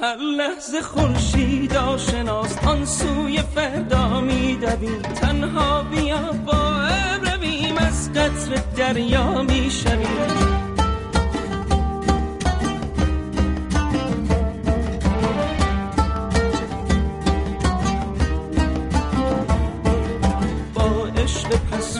هر لحظه خورشید آشناست آن سوی فردا میدویم تنها بیا با رویم از قطر دریا می‌شویم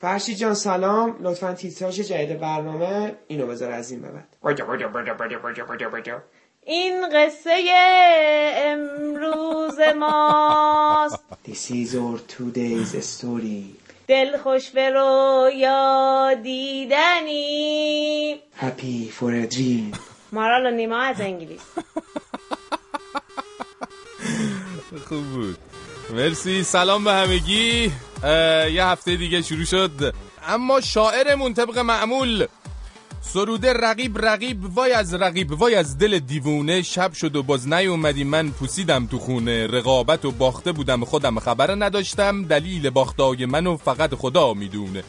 فرشی جان سلام. لطفا تیتراژ جدید برنامه اینو بذار از این به بعد. این قصه امروز ماست. This is our today's story. دل خوش به رویا دیدنی. Happy for a dream. مارال و نیما از انگلیس. خوب بود. مرسی. سلام به همگی. یه هفته دیگه شروع شد. اما شاعرمون طبق معمول سروده رقیب رقیب وای از رقیب وای از دل دیوونه. شب شد و باز نیومدی من پوسیدم تو خونه. رقابت و باخته بودم خودم خبر نداشتم. دلیل باختای منو فقط خدا می‌دونه.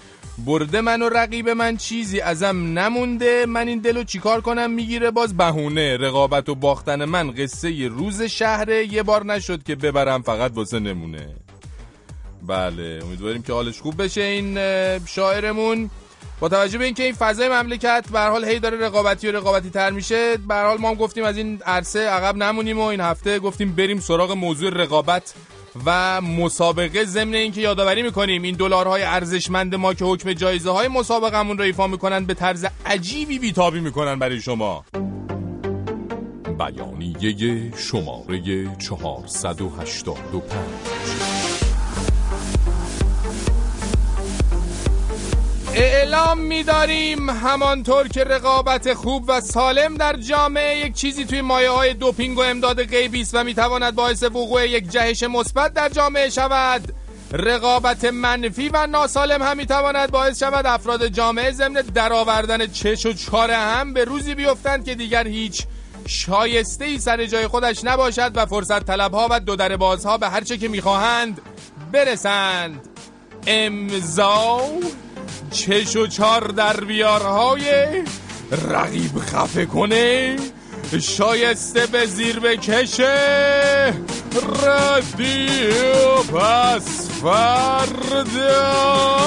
برده من و رقیب من چیزی ازم نمونده. من این دلو چیکار کنم؟ می‌گیره باز بهونه. رقابت و باختن من قصه روز شهره. یه بار نشد که ببرم فقط واسه نمونه. بله امیدواریم که حالش خوب بشه. این شاعرمون با توجه به اینکه این فضای مملکت به هر حال هی داره رقابتی و رقابتی تر میشه به حال ما هم گفتیم از این عرصه عقب نمونیم و این هفته گفتیم بریم سراغ موضوع رقابت و مسابقه. ضمن اینکه یادآوری می‌کنیم این دلارهای ارزشمند ما که حکم جایزه های مسابقمون رو ایفا می‌کنن به طرز عجیبی بیتابی می‌کنن برای شما. بیانیه شماره 485 اعلام می‌داریم همانطور که رقابت خوب و سالم در جامعه یک چیزی توی مایه های دوپینگ و امداد غیبی است و می‌تواند باعث وقوع یک جهش مثبت در جامعه شود. رقابت منفی و ناسالم هم می‌تواند باعث شود افراد جامعه ضمن درآوردن چش و چاره هم به روزی بیفتند که دیگر هیچ شایسته ای سر جای خودش نباشد و فرصت طلبها و دو در بازها به هر چه که می‌خواهند برسند. امضا چش و چار در بیارهای رقیب خفه کنه. شایسته به زیر بکشه ردیو پس فردا.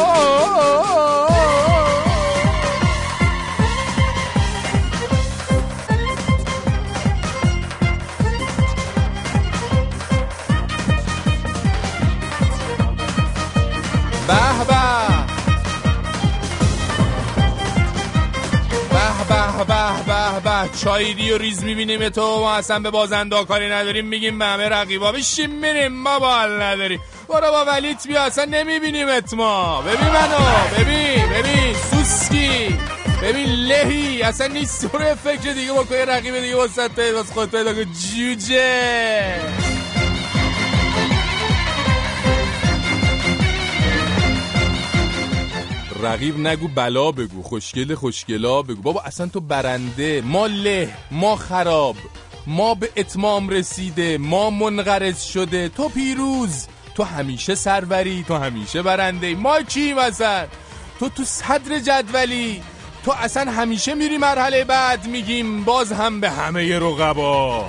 چایری و ریز می‌بینیم تو ما اصلا به بازنده کاری نداریم میگیم به همه رقیبا. بشیم میریم ما بال نداریم برو با ولیت بیا اصلا نمیبینیمت ما. ببین منو ببین ببین سوسکی. ببین لهی اصلا نیست. فکر دیگه با یه رقیب دیگه واسه خودت پیدا جوجه. رقیب نگو بلا بگو خوشگل خوشگلا بگو. بابا اصلا تو برنده ما له ما خراب ما به اتمام رسیده ما منقرض شده. تو پیروز تو همیشه سروری تو همیشه برنده. ما کیم اصلا؟ تو تو صدر جدولی تو اصلا همیشه میری مرحله بعد میگیم باز هم به همه رقبا.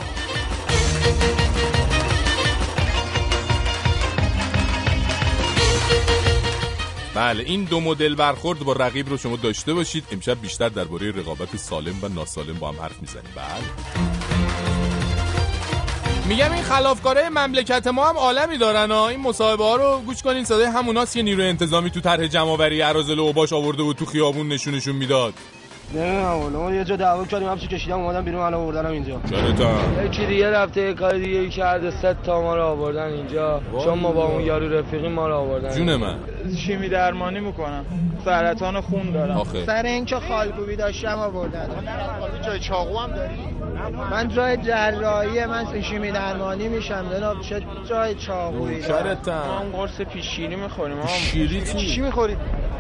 بله این دو مدل برخورد با رقیب رو شما داشته باشید. امشب بیشتر درباره رقابت سالم و ناسالم با هم حرف می‌زنیم. بله. میگم این خلافکاره مملکت ما هم عالمی دارن ها. این مصاحبه ها رو گوش کنین صدای هموناست که نیروی انتظامی تو طرح جمعآوری اراذل و باش آورده بود تو خیابون نشونشون می‌داد. نه ما یه جا دعوا کردیم حبس کشیدم اومدم بیرون الان آوردنم اینجا. چرا یکی دیگه رفته یه کار دیگه ای کرده سه تا ما رو آوردن اینجا. چون ما با اون یارو رفیقی ما رو آوردن. جون من. شیمی درمانی می‌کنم. سرطان خون دارم. آخه. سر اینکه خالکوبی داشتم آوردن. جای چاقو هم داری؟ من جای جراحی من شیمی درمانی میشم جناب چه جای چاقویی ما شرطم هم قرص پیشگیری می‌خوریم شیری چی؟ چی؟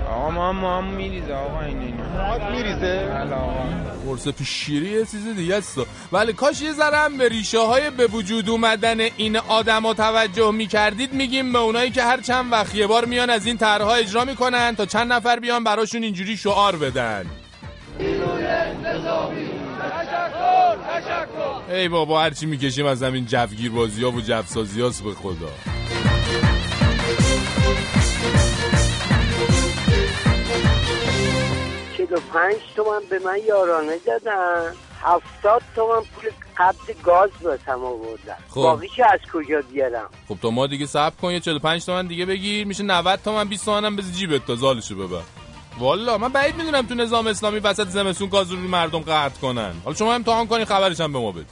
آقا ما هم ما هم میریزه آقا این اینا میریزه؟ بله آقا. قرص پیش شیری یه چیز دیگه است. ولی کاش یه ذره هم به ریشه های به وجود اومدن این آدما توجه می‌کردید میگیم به اونایی که هر چند وقت یه بار میان از این طرحها اجرا می‌کنن تا چند نفر بیان براشون اینجوری شعار بدن. ای بابا هرچی می‌کشیم از همین جوگیر بازی ها و جفسازی هاست به خدا. چلو پنج تومن به من یارانه دادن. هفتاد تومن پول قبض گاز بسم آوردن. خب. باقیش از کجا بیارم؟ خب تا ما دیگه صبر کن یه 45 تومن دیگه بگیر. میشه 90 تومن 20 تومن هم بزی جیبت تا زالشو ببر. والا من بعید می‌دونم تو نظام اسلامی وسط زمستون گاز رو مردم قطع کنن. حالا شما امتحان کنین خبرش هم به ما بده.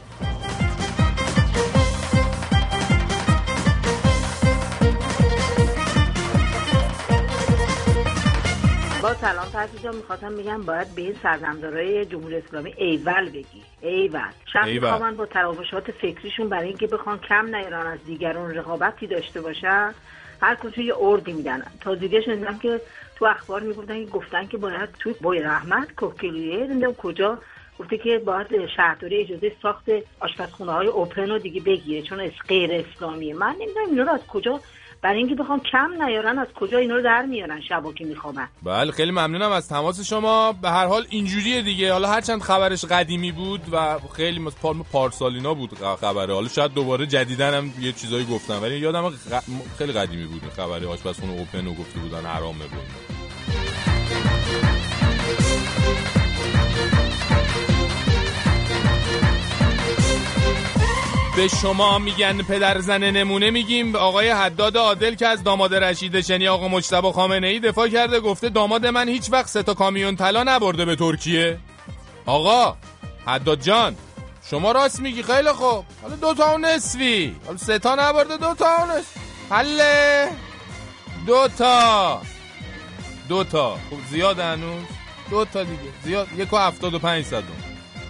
سلام فرسی جان می‌خواستم بگم باید به این سرزمدارای جمهوری اسلامی ایول بگی. ایول. شب ایول. میخوابن با تراوشات فکریشون برای اینکه بخوان کم نیارن از دیگران رقابتی داشته باشن. هر کجا یه اردی میدن. تازگی شنیدم که تو اخبار می‌گفتن که گفتن که باید تو بوی رحمت کوکلیه نمی‌دونم کجا گفته که باید شهرداری اجازه ساخت آشپزخونه های اوپن رو دیگه بگیره چون از غیر اسلامیه. من نمی‌دونم اینا رو از کجا برای اینکه بخوام کم نیارن از کجا اینا رو در میارن شبا که میخوابن؟ بله خیلی ممنونم. از تماس شما به هر حال اینجوریه دیگه. حالا هرچند خبرش قدیمی بود و خیلی مثل پارم پارسالینا بود خبره. حالا شاید دوباره جدیدن هم یه چیزایی گفتم. ولی یادم خیلی قدیمی بود خبره. آشپزخونه اوپن رو گفته بودن حرامه بود به شما میگن پدر زن نمونه میگیم. آقای حداد عادل که از داماد رشید شنی آقا مجتبی خامنه ای دفاع کرده گفته داماد من هیچ وقت سه تا کامیون طلا نبرده به ترکیه. آقا حداد جان شما راست میگی خیلی خوب. حالا دو تا نصفی. حالا سه تا نبرده دو تا نصف. حله. دو تا. دو تا. خب زیاد هنوز؟ دو تا دیگه. زیاد. یک و هفتاد و.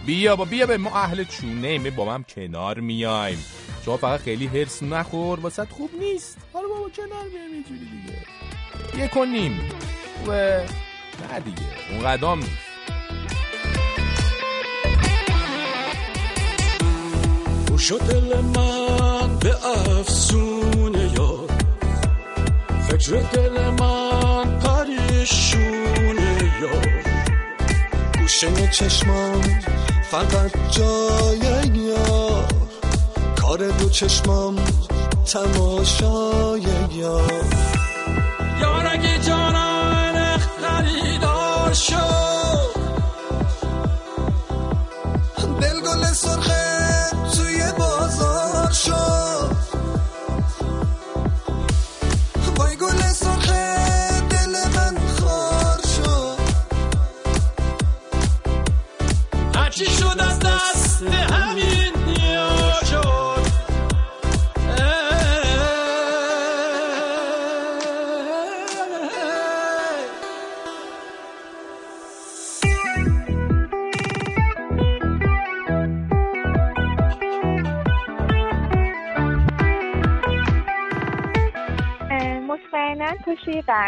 بیا با بیا به ما اهل چونه می با هم کنار میایم. شما فقط خیلی هرس نخور واسه خوب نیست. حالا بابا کنار میایم اینجوری دیگه. یک و نیم. خوبه. نه دیگه اون قدام نیست. خوش دل من به افسونه یار فکر دل من پریشونه یار گوشه چشمان فقط جای یار کار دو چشمام تماشای یار یار اگه جانان خریدار شد دل گل سرخه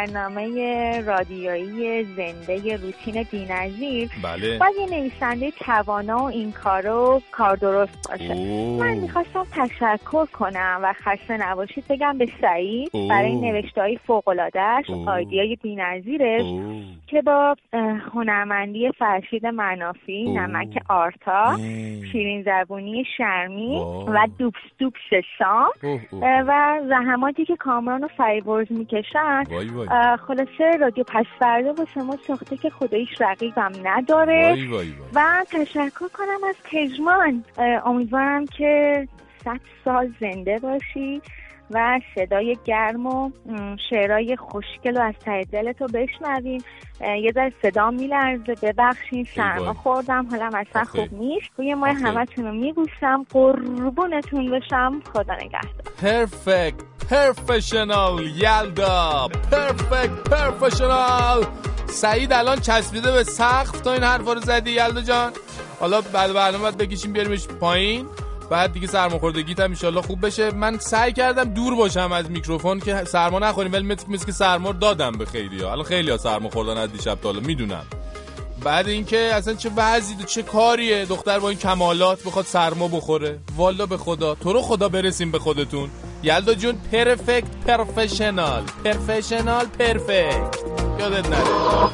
برنامه رادیویی زنده روتین بینظیر بله باید یه نویسنده توانا و این کارو کار درست باشه اوه. من می‌خواستم تشکر کنم و خسته نباشید بگم به سعید اوه. برای نوشته های فوقلادهش اوه. آیدیای بینظیرش. که با هنرمندی فرشید منافی اوه. نمک آرتا. شیرین زبونی شرمی. و اوه، اوه. اه، و زحماتی که کامران و فریبرز می‌کشن خلاصه رادیو پس فردا واسه ما ساخته که خداییش رقیبم نداره. وای وای وای. و تشکر کنم از پژمان اه، امیدوارم که صد سال زنده باشی و صدای گرم و شعرهای خوشگل و از ته دلتو بشنویم. یه ذره صدا میلرزه. ببخشین سرما. خوردم. حالم اصلا. خوب نیست. ماه آخه. همتون رو میبوسم. قربونتون بشم. خدا نگهدار. پرفکت. پرفشنال یلدا. پرفکت پرفشنال. سعید الان چسبیده به سقف تا این حرفا رو زدی یلدا جان. حالا بعد برنامه باید بکشیم بیاریمش پایین. بعد دیگه سرماخوردگیت هم انشالله خوب بشه. من سعی کردم دور باشم از میکروفون که سرما نخوریم ولی مثل, که سرما دادم به خیلی ها الان خیلی ها سرما خوردن از دیشب تا می‌دونم. بعد اینکه اصلا چه وضعی چه کاریه دختر با این کمالات بخواد سرما بخوره. والا به خدا. تو رو خدا برسیم به خودتون. یلدا جون پرفکت پرفشنال. پرفشنال پرفکت. یادت نره.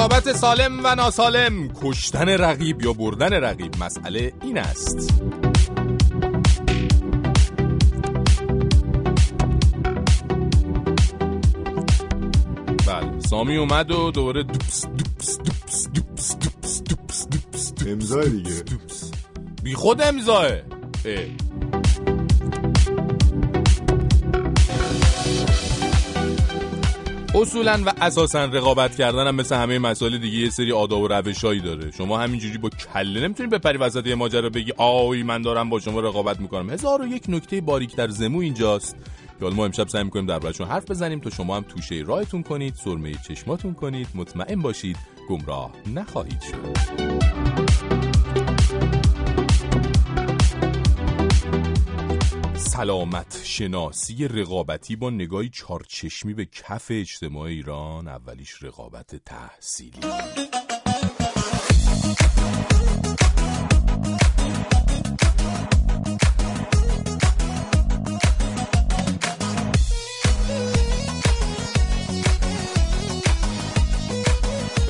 رقابت سالم و ناسالم کشتن رقیب یا بردن رقیب مسئله این است. بله سامی اومد و دوباره دوپس دوپس دوپس دوپس دوپس دوپس دوپس امضا دیگه. دوپس. بی خود امضاه. اصولا و اساسا رقابت کردن هم مثل همه مسائل دیگه یه سری آداب و روشایی داره. شما همینجوری با کله نمی‌تونی بپری وسط یه ماجرا بگی آی من دارم با شما رقابت می‌کنم. هزار و یک نکته باریک در زمو اینجاست. که ما امشب سعی می‌کنیم دربارشون حرف بزنیم تا شما هم توشه راهتون کنید سرمه چشماتون کنید. مطمئن باشید گمراه نخواهید شد. سلامت شناسی رقابتی با نگاهی چارچشمی به کف اجتماع ایران اولیش رقابت تحصیلی.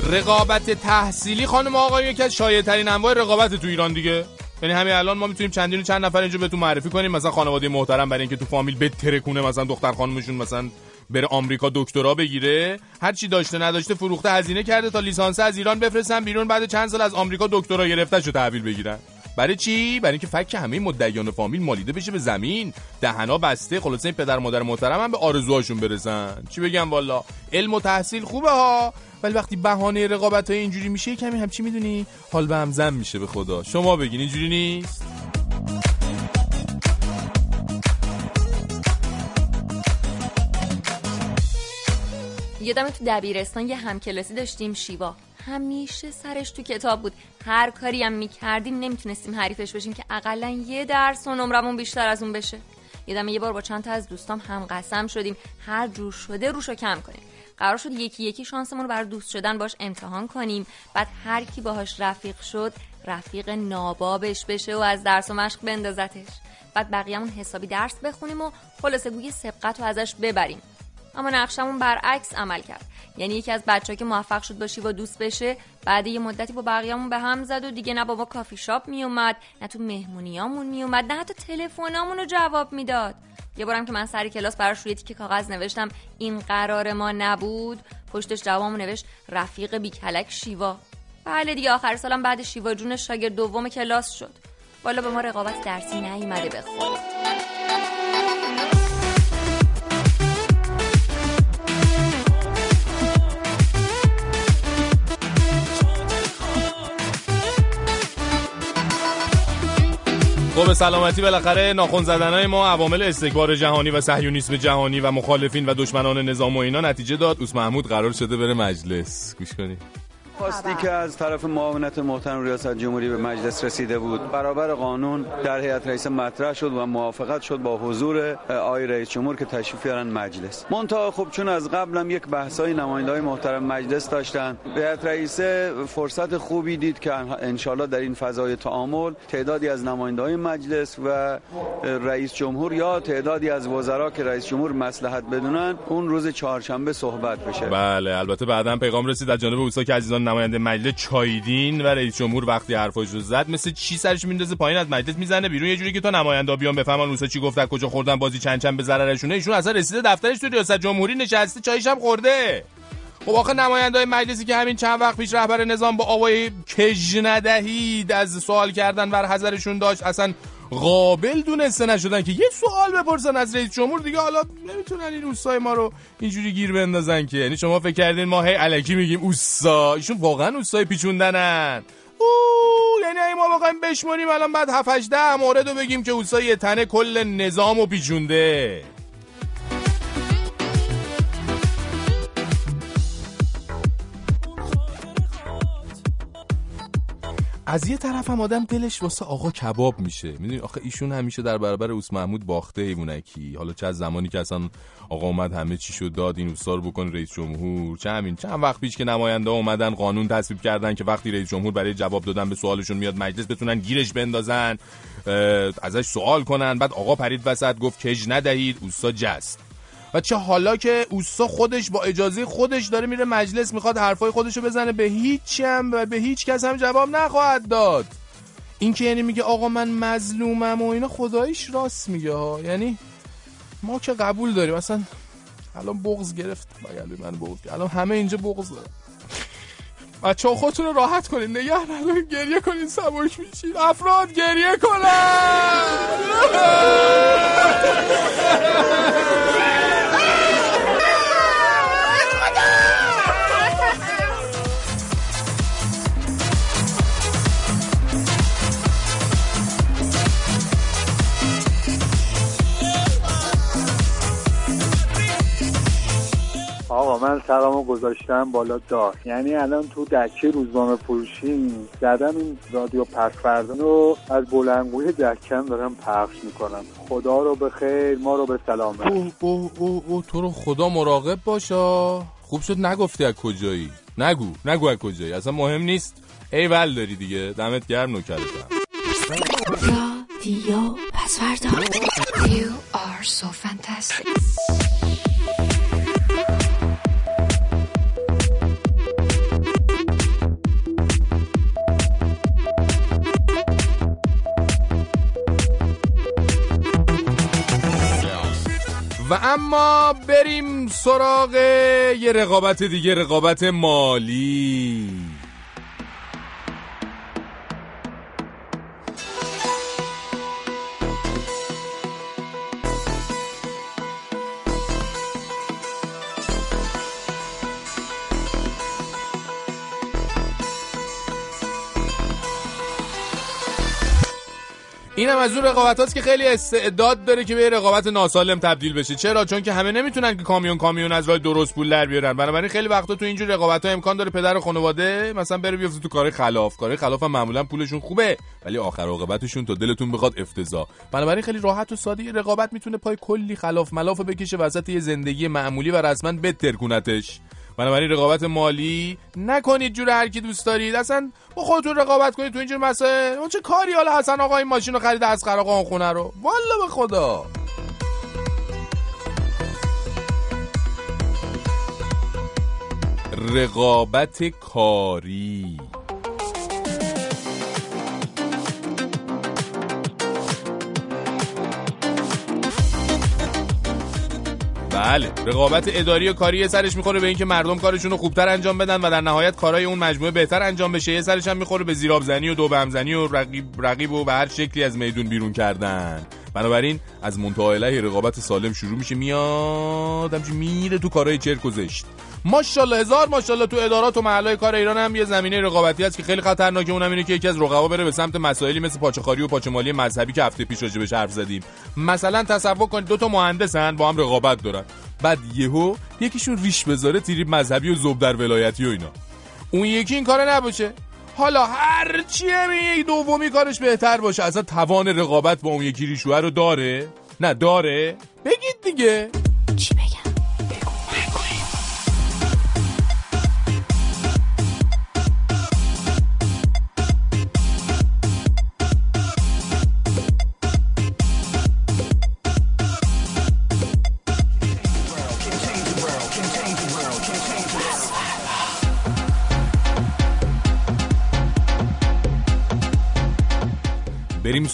رقابت تحصیلی خانم و آقایون یکی از شایع ترین انواع رقابت تو ایران دیگه. یعنی همین الان ما می‌تونیم چندین چند نفر اینجا بهتون معرفی کنیم. مثلا خانواده محترم برای اینکه تو فامیل بترکونه مثلا دختر خانمشون مثلا بره آمریکا دکترا بگیره. هر چی داشته نداشته فروخته هزینه کرده تا لیسانس از ایران بفرستن بیرون بعد چند سال از آمریکا دکترا گرفته شو تحویل بگیرن. برای چی؟ برای اینکه فک همه مدعیان فامیل مالیده بشه به زمین. دهنا بسته خلاصه این پدر مادر محترم هم به آرزوهاشون برسن. چی بگم والا؟ علم و تحصیل خوبه ها. ولی وقتی بهانه رقابت های اینجوری میشه کمی هم چی می‌دونی؟ حال به هم زن میشه به خدا. شما بگین اینجوری نیست؟ یادم تو دبیرستان یه همکلاسی داشتیم شیوا. همیشه سرش تو کتاب بود. هر کاری هم می‌کردیم نمی‌تونستیم حریفش بشیم که اقلا یه درس و نمرمون بیشتر از اون بشه. یادم یه بار با چند تا از دوستام هم قسم شدیم. هر جور شده روشو کم کنیم. قرار شد یکی یکی شانسمون رو برای دوست شدن باش امتحان کنیم. بعد هر کی باهاش رفیق شد رفیق نابابش بشه و از درس و مشق بندازتش. بعد بقیه‌مون حسابی درس بخونیم و خلاصه گوی سبقت رو ازش ببریم. اما نقشمون برعکس عمل کرد. یعنی یکی از بچه که موفق شد با شیوا دوست بشه بعد یه مدتی با بقیه‌مون به هم زد و دیگه نه بابا کافی شاپ میومد نه تو مهمونیامون میومد نه حتی تلفنامون رو جواب می‌داد. یه بارم که من سری کلاس براش روی تیکه کاغذ نوشتم این قرار ما نبود. پشتش جوابمو نوشت رفیق بیکلک شیوا. بله دیگه آخر سالم بعد شیوا جون شاگرد دوم کلاس شد. والا به ما رقابت درسی نیومده به خب سلامتی بالاخره ناخن زدنهای ما عوامل استکبار جهانی و صهیونیسم جهانی و مخالفین و دشمنان نظام و اینا نتیجه داد. اوس محمود قرار شده بره مجلس. گوش کنید. درخواستی که از طرف معاونت محترم ریاست جمهوری به مجلس رسیده بود. برابر قانون در هیئت رئیسه مطرح شد و موافقت شد با حضور آقای رئیس جمهور که تشریف بیارن مجلس. منتها خب چون از قبلم یک بحثای نماینده‌های محترم مجلس داشتن هیئت رئیسه فرصت خوبی دید که انشالله در این فضای تعامل تعدادی از نماینده‌های مجلس و رئیس جمهور یا تعدادی از وزرا که رئیس جمهور مصلحت بدونن اون روز چهارشنبه صحبت بشه. بله البته بعدا پیغام رسید از جانب اوسا که عزیزان نماینده مجلس چایدین و رئیس جمهور وقتی حرفاش رو زد مثل چی سرش میندازه پایین؟ از مجلس می‌زنه بیرون. یه جوری که تا نماینده بیان بفهمن اوسا چی گفت کجا خوردن بازی چند چند به ضررشونه. ایشون اصلا رسیده دفترش تو ریاست جمهوری نشسته چایش هم خورده. خب آخه نمایندای مجلسی که همین چند وقت پیش رهبر نظام با آوای کج ندهید از سوال کردن بر حذرشون داشت اصلا قابل دونسته نشدن که یه سوال بپرسن از رئیس جمهور دیگه حالا نمی‌تونن این اوستای ما رو اینجوری گیر بندازن که. یعنی شما فکر کردین ما هی الکی میگیم اوستا ایشون واقعا اوستای پیچوندنن. او یعنی ما بخوایم بشمونیم الان بعد 7 8 مورد رو بگیم که اوستای تنه کل نظام پیچونده. از یه طرف هم آدم دلش واسه آقا کباب میشه. می‌دونی؟ آخه ایشون همیشه در برابر اوس محمود باخته ایمونکی حالا چه از زمانی که اصلا آقا اومد همه چی شد داد این اوستا رو بکن رئیس جمهور. چه همین؟ چند وقت پیش که نماینده اومدن قانون تصویب کردن که وقتی رئیس جمهور برای جواب دادن به سوالشون میاد مجلس بتونن گیرش بندازن ازش سوال کنن. بعد آقا پرید وسط گفت کج ندهید؟ اوستا جست. و چه حالا که اوستا خودش با اجازه خودش داره میره مجلس می‌خواد حرفای خودشو بزنه به هیچ هم و به هیچ کس هم جواب نخواهد داد. این که یعنی میگه آقا من مظلومم و اینا خداییش راست میگه ها. یعنی ما که قبول داریم. اصلا الان بغض گرفت. بگلوی من بغض الان همه اینجا بغض داره بچه خودتون رو راحت کنین. نگه ندارین. گریه کنین. سباش میشین افراد گریه کنن! آقا من سلامو گذاشتم بالا دار یعنی الان تو دکه روزنامه فروشی زدم این رادیو پس فردا رو از بلنگوی دکم دارم پخش می‌کنم. خدا رو به خیر ما رو به سلامت. اوه اوه اوه اوه تو رو خدا مراقب باشا خوب شد نگفتی از کجایی؟ نگو نگو از کجایی. اصلا مهم نیست. ای ول داری دیگه. دمت گرم نوکرتم. رادیو پسوردا You are so fantastic. و اما بریم سراغ یه رقابت دیگه رقابت مالی. از اون رقابت که خیلی استعداد داره که به رقابت ناسالم تبدیل بشه. چرا؟ چون که همه نمی‌تونن که کامیون کامیون از راه درست پول در بیارن. بنابراین خیلی وقتا تو اینجور رقابت ها امکان داره پدر خانواده مثلا بره بیفته تو کار خلاف. کار خلاف هم معمولا پولشون خوبه ولی آخر عاقبتشون تا دلتون بخواد افتضاح. بنابراین خیلی راحت و ساده رقابت می‌تونه پای کلی خلاف ملاف بکشه وسط یه زندگی معمولی و رسما بترکونتش. بنابراین رقابت مالی نکنید جور هر کی دوست دارید. اصلا با خودتون رقابت کنید تو اینجور مسائل. اون چه کاری حالا حسن آقا این ماشین رو خرید از آقا اون خونه رو؟ والا به خدا. رقابت کاری. بله. رقابت اداری و کاری سرش می‌خوره به اینکه مردم کارشون رو خوبتر انجام بدن و در نهایت کارهای اون مجموعه بهتر انجام بشه. یه سرش هم می‌خوره به زیرابزنی و دوبهمزنی و رقیب, رقیب و به هر شکلی از میدون بیرون کردن. بنابراین از منتهای رقابت سالم شروع میشه میاد همچین میره تو کارهای چرک و زشت. ماشاءالله هزار ماشاءالله تو ادارات و محلهای کار ایران هم یه زمینه رقابتی هست که خیلی خطرناکه اونم اینه که یکی از رقبا بره به سمت مسائلی مثل پاچخاری و پاچمالی مذهبی که هفته پیش راجع حرف زدیم. مثلا تصور کنید دو تا مهندسن با هم رقابت دارن. بعد یهو یکیشون ریش بذاره تیری مذهبی و زوب در ولایتی و اینا. اون یکی این کار نباشه. حالا هر چیه می دومی کارش بهتر باشه. اصلا توان رقابت با اون یکی ریشوه رو داره؟ نه داره. بگید دیگه. چی بگم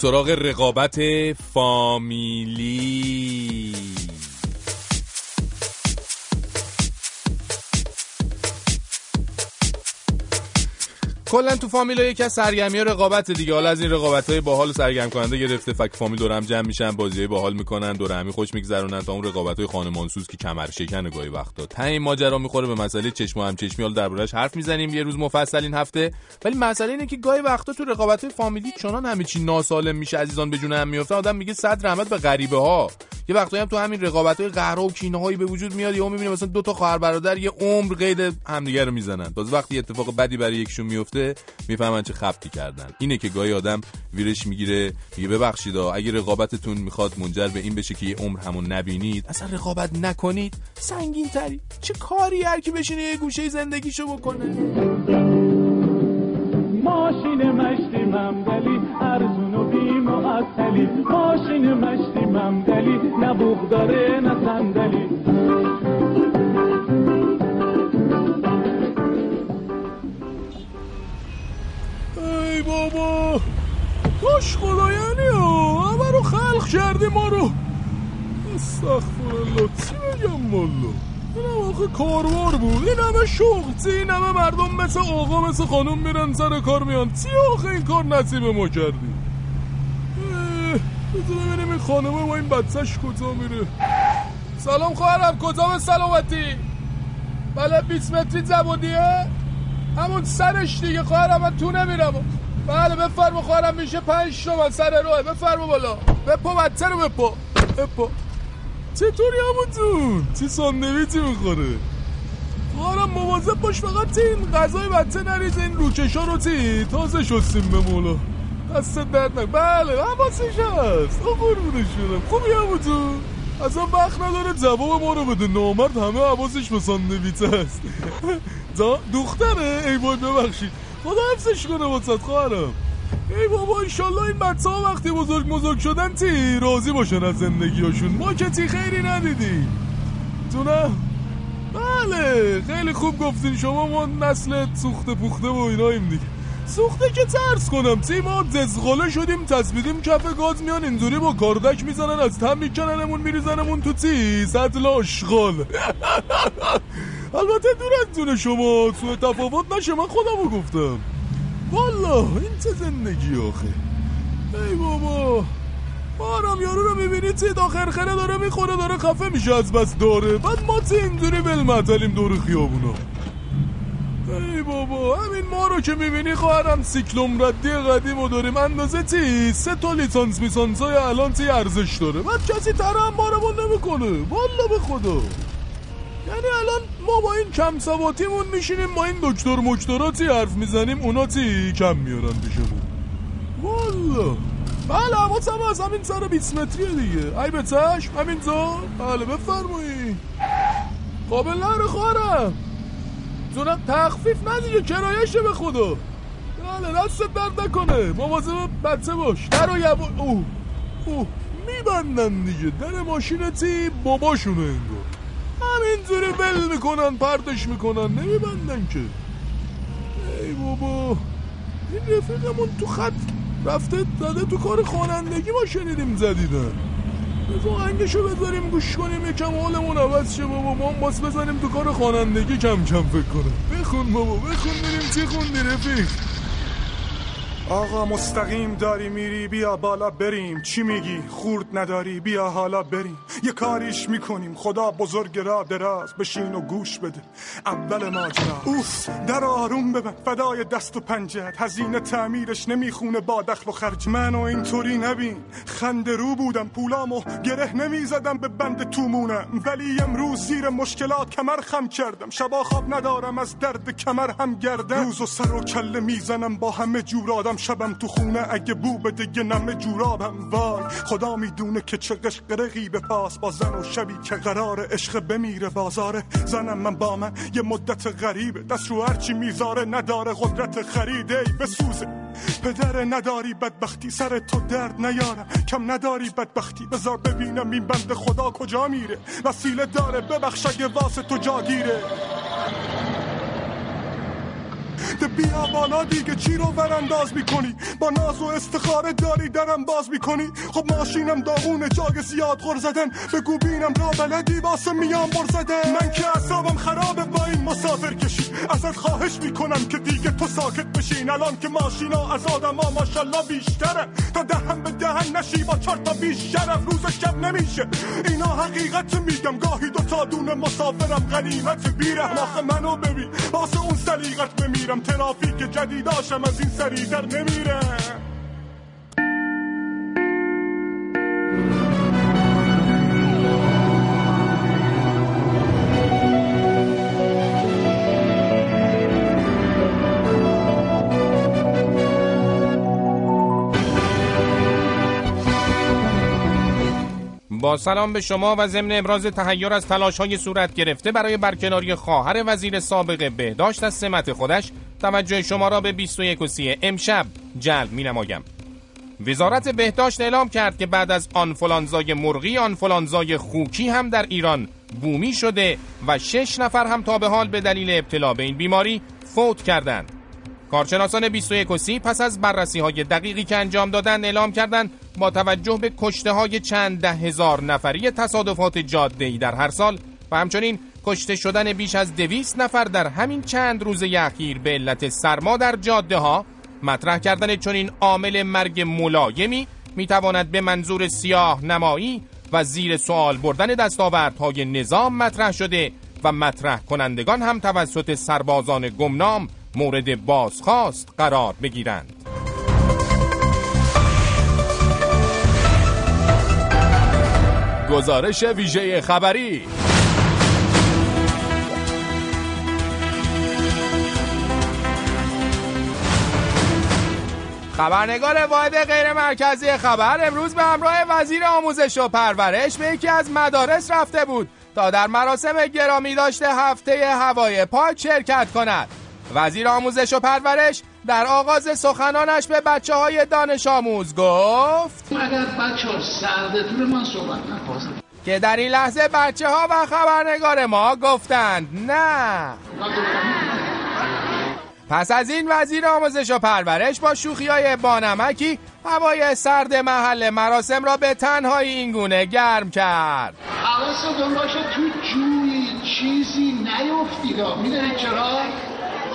سراغ رقابت فامیلی. کلا تو فامیلا یکی از سرگرمی رقابت دیگه. حالا از این رقابت های باحال سرگرم کننده گرفته فک فامیل دورم جمع میشن بازی باحال می‌کنن دور همی خوش میگذرونن تا اون رقابت های خانمانسوز که کمر شکن گاهی وقتا. تا این ماجرا می‌خوره به مسئله چشم و همچشمی حالا دربارش حرف می‌زنیم یه روز مفصل این هفته. ولی مسئله اینه که گاهی وقتا تو رقابت های فامیلی چنان همه چی ناسالم میشه عزیزان به هم میفته آدم میگه صد رحمت به غریبه ها یه وقتایی هم تو همین رقابت های قهرها و کینه هایی به وجود میاد یا می‌بینه مثلا دو تا خواهر برادر یه عمر قید همدیگه رو می‌زنن. تازه وقتی اتفاق بدی برای یکشون میفته می‌فهمن چه خبتی کردن. اینه که گاهی آدم ویرش می‌گیره میگه ببخشید اگه رقابتتون می‌خواد منجر به این بشه که یه عمر همون نبینید اصلا رقابت نکنید. سنگین تری چه کاری هر کی بشینه یه گوشه زندگیشو بکنه؟ ماشین مشتی ممدلی ارزون و بی معطلی ماشین مشتی ممدلی نه بوغ داره نه صندلی. بابا. کاش خدایانی ها. همه رو خلق کردی ما رو. استغفرالله. چی بگم والا؟ این آخه کاروار بود. این همه شغل این همه مردم مثل آقا مثل خانم میرن سر کار میان. چی آخه این کار نصیب ما کردی؟ بذار ببینیم این خانمه با این بچهش کجا میره. سلام خواهرم. کجا به سلامتی؟ بله 20 متری زبونیه همون سرش دیگه خواهرم من تو نمیرم بله بفرما خواهرم میشه پنج تومن سر روه بفرما بالا. بپا بچه رو بپا بپا چطوری همون جون؟ چی ساندویچی می‌خوره؟ خواهرم مواظب باش فقط این غذای بچه نریز این روکشا رو چی؟ تازه شستیم به مولا دست درد نک بله حواسش هست او قربونش شدم. خوبی همون جون؟ اصلا وقت نداره جواب ما رو بده. نامرد همه حواسش به ساندویچ هست. دختره؟ ای وای ببخشید. خدا حفظش کنه واسه خواهرم ای بابا ایشالله این بچه وقتی بزرگ بزرگ شدن تی راضی باشن از زندگیاشون ما که تی خیری ندیدیم. تو نه بله خیلی خوب گفتین. شما ما نسل سوخته پوخته و ایناییم دیگه. سوخته که ترس کنم تی. ما دزغاله شدیم تصمیدیم کف گاز میان اینجوری با کاردک می‌زنن از تم میکننمون میریزنمون تو تی. سطل آشغال. البته دور از جون شما سوء تفاوت نشه من خودمو گفتم. والا این چه زندگی آخه. ای بابا بارم یارو رو می‌بینی تی داخل خره داره می‌خوره داره خفه میشه از بس داره. بعد ما تی اینجوری بلمتلیم دور خیابونا؟ ای بابا همین ما رو که می‌بینی خواهرم سیکلوم ردی قدیم و داریم. اندازه تی سه تا لیسانس میسانس های الان تی ارزش داره؟ بعد کسی تره هم بارمون نمی‌کنه. والا به خدا. یعنی الان ما با این کم سواتیمون میشینیم با این دکتر مکتراتی حرف می‌زنیم اونا تی کم میارن پیشمون والا. بله حواسم از همین سر 20 متریه دیگه. ای به چشم همینجا بله بفرمایی. قابل نره خواهرم جونم تخفیف ندیگه کرایشه به خدا. بله دستت درد نکنه. مواظب بچه باش. در و یبا اوه. اوه میبندن دیگه. در ماشینتی باباشونه انگار. همینجوری بل می‌کنن پرتش می‌کنن نمیبندن که ای بابا این رفیقمون تو خط رفته زده تو کار خوانندگی ما شنیدیم زدیدن بذار آهنگشو بذاریم گوش کنیم یکم حالمون عوض شه بابا ما باس بزنیم تو کار خوانندگی کم کم فکر کنم بخون بابا بخون بریم چی خوندی رفیق آقا مستقیم داری میری بیا بالا بریم. چی میگی؟ خورد نداری بیا حالا بریم. یه کاریش می‌کنیم. خدا بزرگ را دراز بشین و گوش بده. اول ماجرا. اوف در آروم ببن. فدای دست و پنجت هزینه تعمیرش نمی‌خونه با دخل و خرج. منو اینطوری نبین. خنده رو بودم پولامو گره نمی‌زدم به بند تومونم. ولی امروز زیر مشکلات کمر خم کردم. شبا خواب ندارم از درد کمر هم گردم. روز و سر و کله می‌زنم با همه جور آدم شبم تو خونه اگه بو بده یه نمه جورابم وای. خدا می‌دونه که چه قشقرقی به پاس با زن و شبی که قرار عشق بمیره بازاره. زنم من با من یه مدت غریبه دست رو هرچی می‌ذاره نداره قدرت خریده ای بسوزه پدر نداری بدبختی سر تو درد نیارم کم نداری بدبختی بذار ببینم این بند خدا کجا میره. وسیله داره ببخش اگه واسه تو جاگیره ده بیا بالا دیگه چی رو ورانداز می‌کنی؟ با ناز و استخاره داری درم باز می‌کنی؟ خب ماشینم داغونه جاگ زیاد غر زدن. بگو بینم را بلدی واسه میام بر زدن. من که اصابم خرابه با این مسافر کشی. ازت خواهش می‌کنم که دیگه تو ساکت بشین. الان که ماشینا از آدم ها ماشالله بیشتره. تا دهن به دهن نشی با چهار تا بیش شرف روز شب نمیشه. اینا حقیقت میگم. گاهی دو تا دونه مسافرم غنیمت بیرحم آخه منو ببین واسه اون سلیقت بمیرم. ترافیک جدیداشم از این سری در نمیره. با سلام به شما و ضمن ابراز تحیر از تلاش های صورت گرفته برای برکناری خواهر وزیر سابق بهداشت از سمت خودش توجه شما را به 21 و 30 امشب جلب می نمایم. وزارت بهداشت اعلام کرد که بعد از آنفولانزای مرغی آنفولانزای خوکی هم در ایران بومی شده و شش نفر هم تا به حال به دلیل ابتلا به این بیماری فوت کردند. کارشناسان 21 و 30 پس از بررسی های دقیقی که انجام دادن اعلام کردند با توجه به کشته های چند ده هزار نفری تصادفات جاده در هر سال و همچنین کشته شدن بیش از دویست نفر در همین چند روز اخیر به علت سرما در جاده ها مطرح کردن چنین عامل مرگ ملایمی می‌تواند به منظور سیاه نمایی و زیر سوال بردن دستاوردهای نظام مطرح شده و مطرح کنندگان هم توسط سربازان گمنام مورد بازخواست قرار بگیرند. گزارش ویژه خبری. خبرنگار واحد غیر مرکزی خبر امروز به همراه وزیر آموزش و پرورش به یکی از مدارس رفته بود تا در مراسم گرامی داشته هفته هوای پاک شرکت کند. وزیر آموزش و پرورش در آغاز سخنانش به بچه های دانش آموز گفت اگر بچه ها سردتون من صحبت نکنم که در این لحظه بچه ها و خبرنگار ما گفتند نه. پس از این وزیر آموزش و پرورش با شوخی های بانمکی هوای سرد محل مراسم را به تنهایی این گونه گرم کرد. حواستون باشه تو جوی چیزی نیفتید می‌دونید چرا؟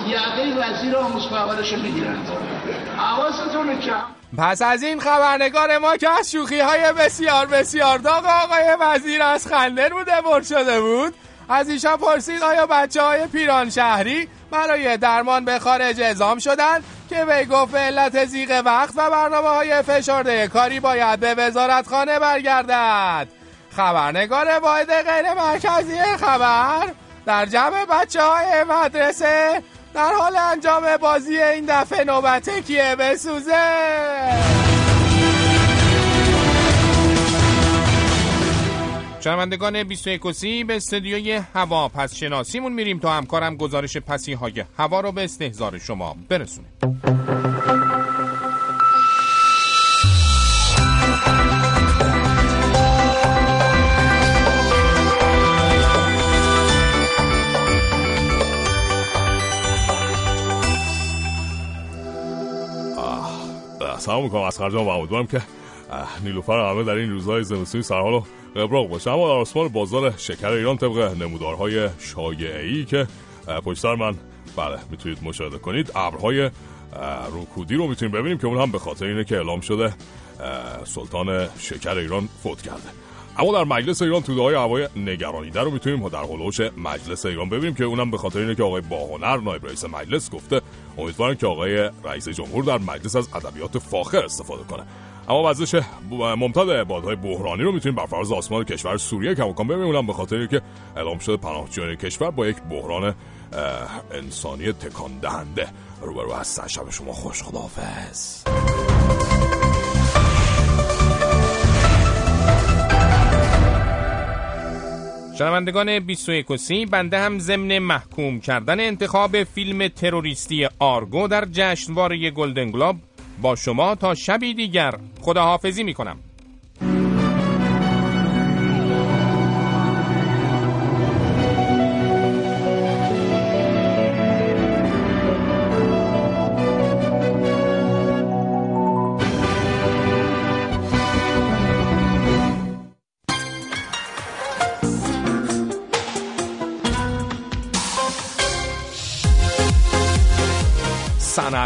یقه وزیر آموز پرورش رو می‌گیرند حواستون کم. پس از این خبرنگار ما که از شوخی های بسیار بسیار داغ آقای وزیر از خنده روده بر شده بود از ایشان پرسید آیا بچه های پیران شهری برای درمان به خارج اعزام شدن؟ که وی گفت علت زیغ وقت و برنامه های فشرده کاری باید به وزارت خانه برگردد. خبرنگار واحد غیر مرکزی خبر در جمع بچه های مدرسه در حال انجام بازی این دفعه نوبت کیه؟ بسوزه. شنوندگان 21 سی به استودیوی هوا پس شناسیمون میریم تا همکارم گزارش پسی های هوا رو به استهزار شما برسونه سلام می‌کنم. از خرجان و امیدوارم که نیلوفر همه در این روزهای زمستونی سرحال و قبراق باشه. اما در آسمان بازار شکر ایران طبق نمودارهای شایعی که پشت من بله می‌تونید مشاهده کنید. ابرهای روکودی رو می‌تونیم ببینیم که اون هم به خاطر اینه که اعلام شده سلطان شکر ایران فوت کرده. اما در مجلس ایران توده های هوای نگرانیده رو می‌تونیم در هلوش مجلس ایران ببینیم که اونم به خاطر اینه که آقای باهنر نایب رئیس مجلس گفته امیدوارم که آقای رئیس جمهور در مجلس از ادبیات فاخر استفاده کنه. اما وزش ممتد بادهای بحرانی رو می‌تونیم بر فرض آسمان کشور سوریه کماکان ببینیم به خاطر که اعلام شده پناهجویان کشور با یک بحران انسانی تکان دهنده. روبرو هستن شب شما خوش خداحافظ. شنوندگان 21 سی بنده هم ضمن محکوم کردن انتخاب فیلم تروریستی آرگو در جشنواره گلدن گلوب با شما تا شبی دیگر. خداحافظی می کنم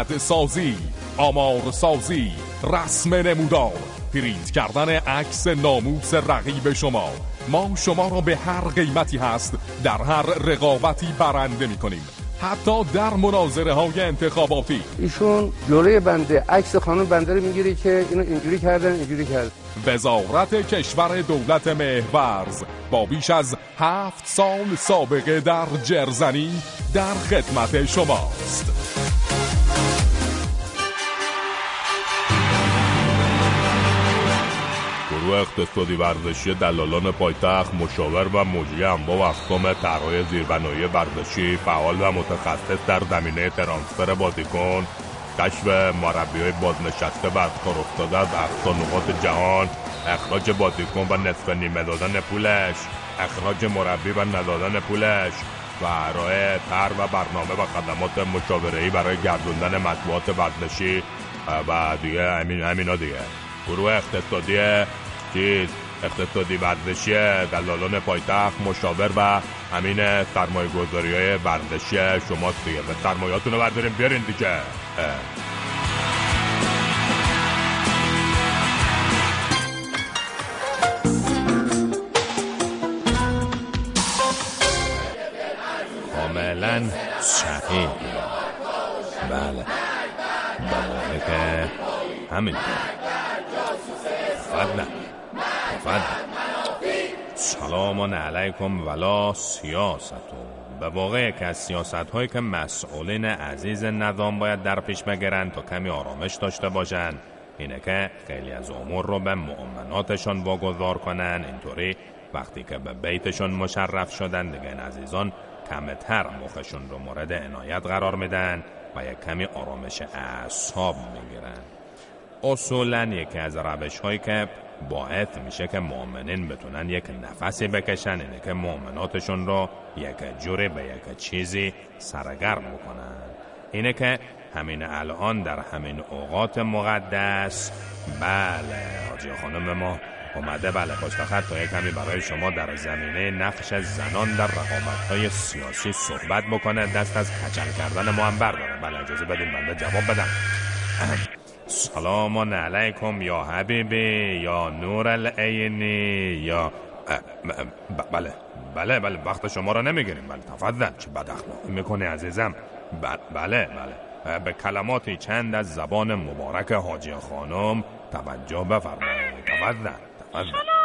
سند سازی آمار سازی رسم نمودار پرینت کردن عکس ناموس رقیب شما. ما شما را به هر قیمتی هست در هر رقابتی برنده می کنیم حتی در مناظره های انتخاباتی. ایشون جلوی بنده عکس خانم بنده رو می‌گیری که اینو اینجوری کردن اینجوری کردن. وزارت کشور دولت مهورز. با بیش از هفت سال سابقه در جرزنی در خدمت شماست. گروه اقتصادی ورزشی دلالان پایتخت مشاور و مجری انواع و اقسام طرحهای زیربنایی ورزشی فعال و متخصص در زمینه ترانسفر بازیکن کشف مربی های بازنشسته و از کار افتاده از اقصا نقاط جهان اخراج بازیکن و نصف نیمه دادن پولش اخراج مربی و ندادن پولش و ارائه طرح و برنامه و خدمات مشاوره‌ای برای گردوندن مطبوعات ورزشی و دیگه همین همینا دیگه. گروه اقتصادی چیز اقتصادی ورزشی دلالان پایتخت مشاور و همین سرمایه گذاری های ورزشی شماست دیگه. به سرمایهاتون رو برداریم بیارین دیگه. کاملا صحیح بله. بله. که همین. تفضل تفضل سلام علیکم ولا سیاست. به واقع یکی از سیاست هایی که مسئولین عزیز نظام باید در پیش بگیرن تا کمی آرامش داشته باشن اینه که خیلی از امور رو به مؤمناتشان واگذار کنن اینطوری وقتی که به بیتشون مشرف شدن دیگه این عزیزان کمتر مخشون رو مورد عنایت قرار میدن و یک کمی آرامش اعصاب می‌گیرن. اصولا یکی از روش هایی که باعث میشه که مؤمنین بتونن یک نفسی بکشن اینه که مؤمناتشون رو یک جوری به یک چیزی سرگرم بکنن. اینه که همین الان در همین اوقات مقدس بله حاجی خانم ما اومده بله خوشبخت تا یک کمی برای شما در زمینه نقش زنان در رقابت های سیاسی صحبت بکنه. دست از کچل کردن ما هم برداره. بله اجازه بدین بنده جواب بدم. سلام علیکم یا حبیبی یا نور العینی یا بله بله بله وقت شما را نمی‌گیریم. بله تفضل. چه بد اخلاقی می‌کنه عزیزم بله بله. به کلماتی چند از زبان مبارک حاجی خانم توجه بفرمایید. تفضل تفضل.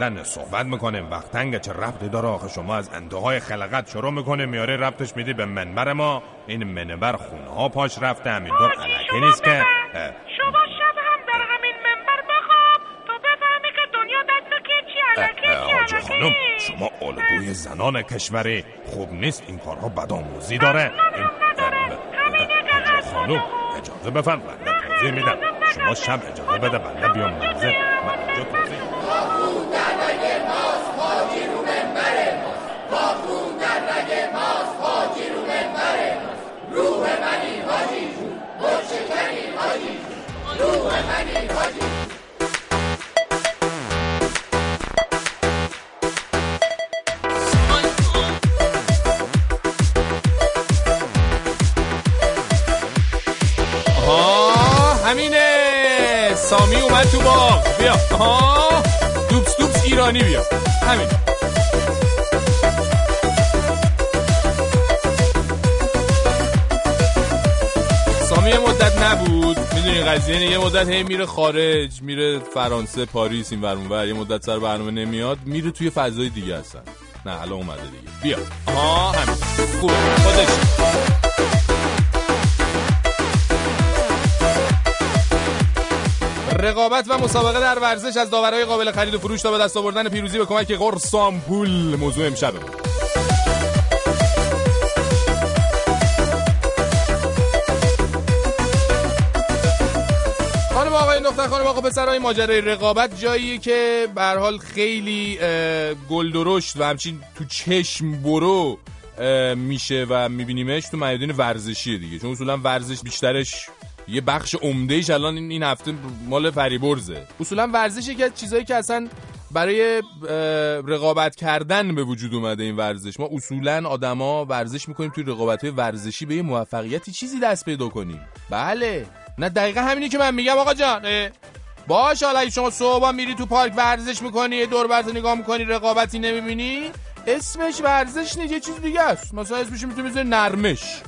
بعدا صحبت می‌کنیم. وقت تنگه چه ربطی داره آخه؟ شما از انتهای خلقت شروع می‌کنه میاره ربطش میدی به منبر ما. این منبر خونه ها پاش رفته همینطور علکی نیست که. شما شب هم در همین منبر بخواب. تا بفهمی که دنیا دست که چی خانم شما الگوی زنان کشوری. خوب نیست این کارها بدآموزی داره. خانم اجازه بفرم بنده توضیح میدم. شما شب اجازه بده بنده بیام منزل. من اینجا توضیح همینه. سامی اومد تو باغ. بیا. آها. دوبس دوبس ایرانی بیا. همین مدت نبود. می‌دونی قضیه اینه. یه مدت هی میره خارج میره فرانسه پاریس این ور اون ور. یه مدت سر برنامه نمیاد میره توی فضای دیگه هستن نه الان اومده دیگه. بیا. آها همین. خوبه خودش. رقابت و مسابقه در ورزش از داورای قابل خرید و فروش تا به دست آوردن پیروزی به کمک قرص آمپول موضوع امشبه خانم آقای دختر خانم آقا پسرای ماجرای رقابت جاییه که به حال خیلی اه، گل درشت و همچین تو چشم برو میشه و میبینیمش تو میادین ورزشیه دیگه. چون اصولا ورزش بیشترش یه بخش عمدهش الان این این هفته مال فریبرزه. اصولا ورزش یکی از چیزایی که اصلا برای رقابت کردن به وجود اومده این ورزش. ما اصولا آدما ورزش می‌کنیم توی رقابت ورزشی. به یه موفقیتی چیزی دست پیدا کنیم. بله. نه دقیقا همینی که من میگم آقا جان. باش حالا شما صبح میری تو پارک ورزش می‌کنی یه دور نگاه می‌کنی رقابتی نمی‌بینی اسمش ورزش نیست یه چیز دیگه است. مثلا اسمش می‌تونی بذاری نرمش.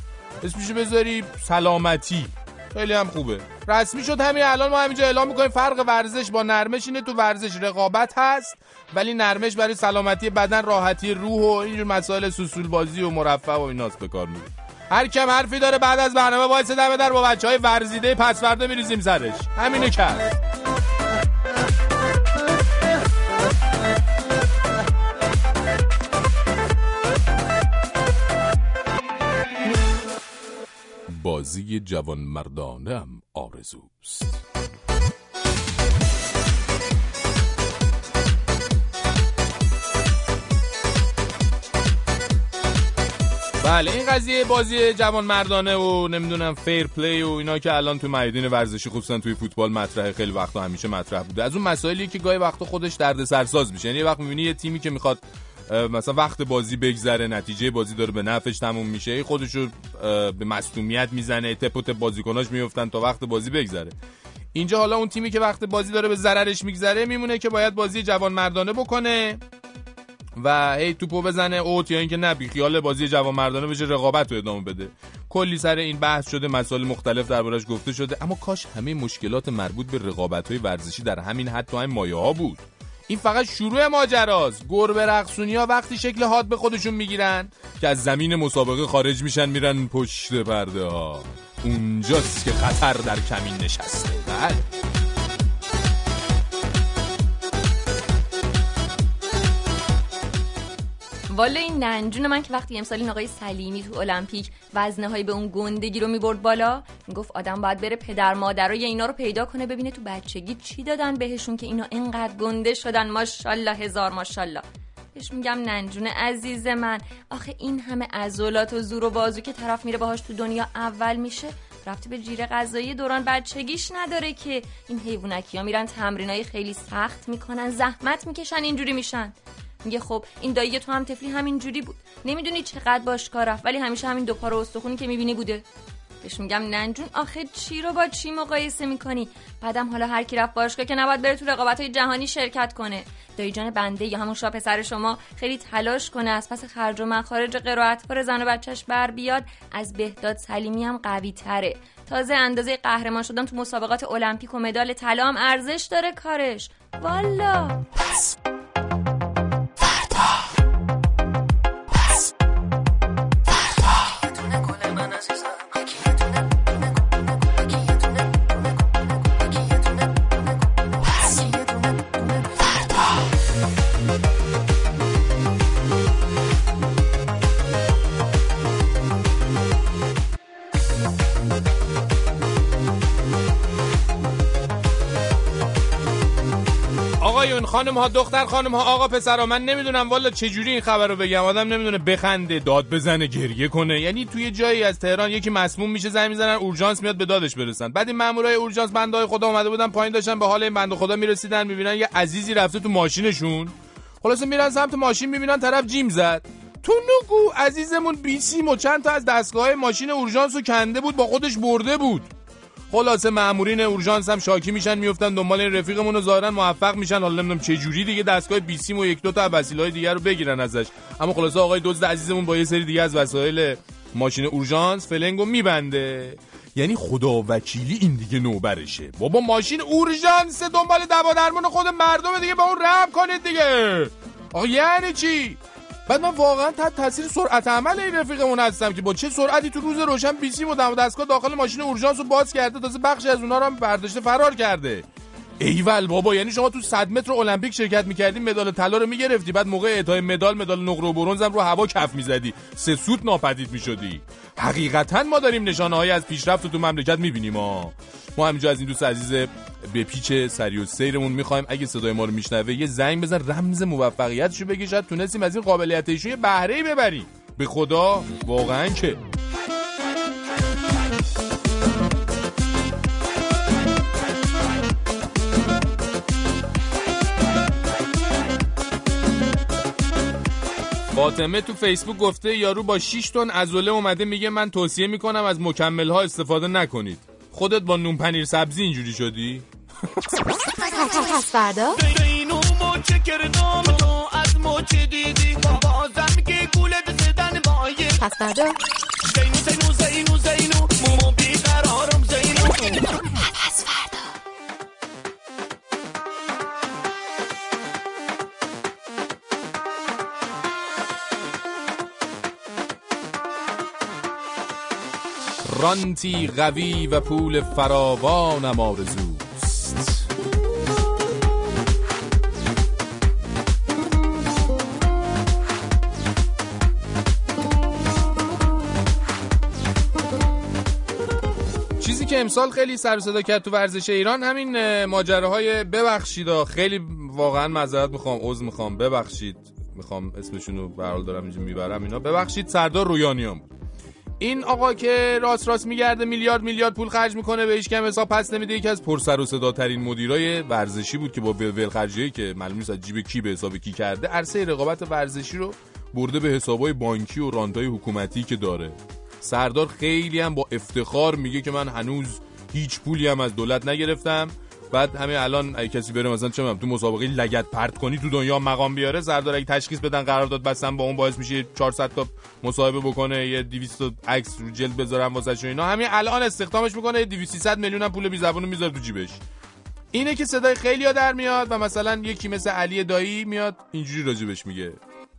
اسمش بذاری سلامتی. خیلی هم خوبه. رسمی شد همین الان ما همینجا اعلام می‌کنیم فرق ورزش با نرمش اینه تو ورزش رقابت هست ولی نرمش برای سلامتی بدن راحتی روح و اینجور مسائل سوسول بازی و مرفه و ایناست به کار میره هر کم حرفی داره بعد از برنامه وایسه دم در با بچه های ورزیده پس فردا میریزیم سرش. همینو کرد. بازی جوان مردانم آرزوست. بله این قضیه بازی جوان مردانه و نمی‌دونم فیر پلی و اینا که الان تو میدان ورزشی خصوصا توی فوتبال مطرحه خیلی وقتا همیشه مطرح بوده. از اون مسائلی که گاهی وقتا خودش درد سرساز میشه. یعنی یه وقت می‌بینی یه تیمی که می‌خواد مثلا وقت بازی بگذره نتیجه بازی داره به نفعش تموم میشه. خودشو اه، به مصونیت می‌زنه. تپ و تپ بازیکناش میفتن تا وقت بازی بگذره. اینجا حالا اون تیمی که وقت بازی داره به ضررش میگذره میمونه که باید بازی جوان مردانه بکنه و هی توپو بزنه. اوت یا اینکه نه خیال بازی جوان مردانه بشه رقابت رو ادامه بده. کلی سر این بحث شده مسائل مختلف دربارش گفته شده. اما کاش همه مشکلات مربوط به رقابت های ورزشی در همین حد تو همین مایه ها بود. این فقط شروع ماجراست. گربه رقصونی ها وقتی شکل حاد به خودشون می‌گیرن که از زمین مسابقه خارج میشن میرن پشت پرده ها اونجاست که خطر در کمین نشسته. بله. والا این ننجون من که وقتی امسال این آقای سلیمی تو المپیک وزنه هایی به اون گندگی رو می‌برد بالا می‌گفت آدم باید بره پدر مادرای اینا رو پیدا کنه ببینه تو بچگی چی دادن بهشون که اینا اینقدر گنده شدن. ماشاءالله هزار ماشاءالله. بهش میگم ننجون عزیز من. آخه این همه عضلات و زور و بازو که طرف میره باهاش تو دنیا اول میشه رفتی به جیره غذایی دوران بچگیش نداره که. این حیوانکی ها میرن تمرینای خیلی سخت می‌کنن زحمت می‌کشن اینجوری میشن. میگه خب این دایی تو هم تفلی همین جوری بود. نمی‌دونی چقدر باش کار ولی همیشه همین دو پا رو استخونی که می‌بینی بوده. بهش میگم ننجون. آخه چی رو با چی مقایسه می‌کنی؟ بعدم حالا هر کی رفت باشگاه که نباید بره تو رقابت های جهانی شرکت کنه. دایی جان بنده یا همون شاه پسر شما خیلی تلاش کنه از پس خرج و مخارج قرائت پر زن و بچهش بر بیاد از بهداد سلیمی هم قوی تره تازه اندازه قهرمان شدن تو مسابقات المپیک و مدال طلا ارزش داره کارش. والا! God. خانم ها دختر خانم ها آقا پسرا من نمی‌دونم والا چجوری این خبر رو بگم. آدم نمی‌دونه بخنده داد بزنه گریه کنه. یعنی توی جایی از تهران یکی مسموم میشه زنگ می‌زنن اورژانس میاد به دادش برسن. بعد این مامورای اورژانس بنده خدا اومده بودن پایین داشتن به حال این بنده خدا می‌رسیدن می‌بینن یه عزیزی رفته تو ماشینشون. خلاصه میرن سمت ماشین می‌بینن طرف جیم زد. تو نگو عزیزمون بیسیم و چند تا از دستگاه ماشین اورژانس رو کنده بود با خودش برده بود. خلاصه مامورین اورژانس هم شاکی میشن میفتن دنبال این رفیقمون ظاهرا موفق میشن. حالا نمی‌دونم چه جوری دیگه دستگاه بیسیم و یک دو تا وسیله‌های دیگه رو بگیرن ازش. اما خلاصه آقای دزد عزیزمون با یه سری دیگه از وسایل ماشین اورژانس فلنگو میبنده. یعنی خدا وکیلی این دیگه نوبرشه. بابا ماشین اورژانس دنبال دوا درمون خود مردم دیگه با اون رحم کنید دیگه. آقا یعنی چی؟ بعد من واقعا تحت تاثیر سرعت عمل این رفیقمون هستم که با چه سرعتی تو روز روشن بیسیم و دم دستگاه داخل ماشین اورژانس رو باز کرده تازه بخشی از اونها رو هم برداشته فرار کرده. ایول بابا یعنی شما تو 100 متر المپیک شرکت می‌کردی مدال طلا رو می‌گرفتی بعد موقع اعطای مدال مدال نقره و برنز هم رو هوا کف می‌زدی. سه سوت ناپدید می‌شدی. حقیقتا ما داریم نشانه های از پیشرفت رو تو مملکت می‌بینیم ها ما همینجا از این دوست عزیز به پیچ سری و سیرمون می‌خوایم. اگه صدای ما رو میشنوه یه زنگ بزن رمز موفقیتشو بگی شاید تونستیم از این قابلیت ایشون یه بهره ببریم. به خدا واقعا که. فاطمه تو فیسبوک گفته یارو با 6 تن عضله اومده میگه من توصیه می‌کنم از مکمل ها استفاده نکنید. خودت با نون پنیر سبزی اینجوری شدی؟ پس فردا؟ رانتی قوی و پول فراوانم آرزوست. چیزی که امسال خیلی سر صدا کرد تو ورزش ایران همین اه، ماجراهای ببخشید خیلی واقعا معذرت می‌خوام عذر می‌خوام. ببخشید می‌خوام اسمشون رو به دارم اینجا می‌برم. اینا. ببخشید سردار رویانیان بود این آقا که راست راست میگرده میلیارد میلیارد پول خرج می‌کنه به هیچ کم حساب پس نمیده. یکی از پرسر و صداترین مدیرای ورزشی بود که با ول خرجی که معلوم نیست از جیب کی به حساب کی کرده عرصه رقابت ورزشی رو برده به حسابای بانکی و رانتای حکومتی که داره. سردار خیلی هم با افتخار میگه که من هنوز هیچ پولی هم از دولت نگرفتم. بعد همه الان اگه کسی بره مثلا چه تو مسابقه لگت پرت کنی تو دنیا مقام بیاره سردار اگه تشخیص بدن قرارداد بستن با اون باعث میشه 400 تا مصاحبه بکنه یه 200 تا عکس رو جلد بذارن واسه اینا. همین الان استخدامش می‌کنه یه 200 300 میلیون پول بی زبونو می‌ذاره تو جیبش. اینه که صدای خیلی در میاد و مثلا یکی مثل علی دایی میاد اینجوری راجبش میگه.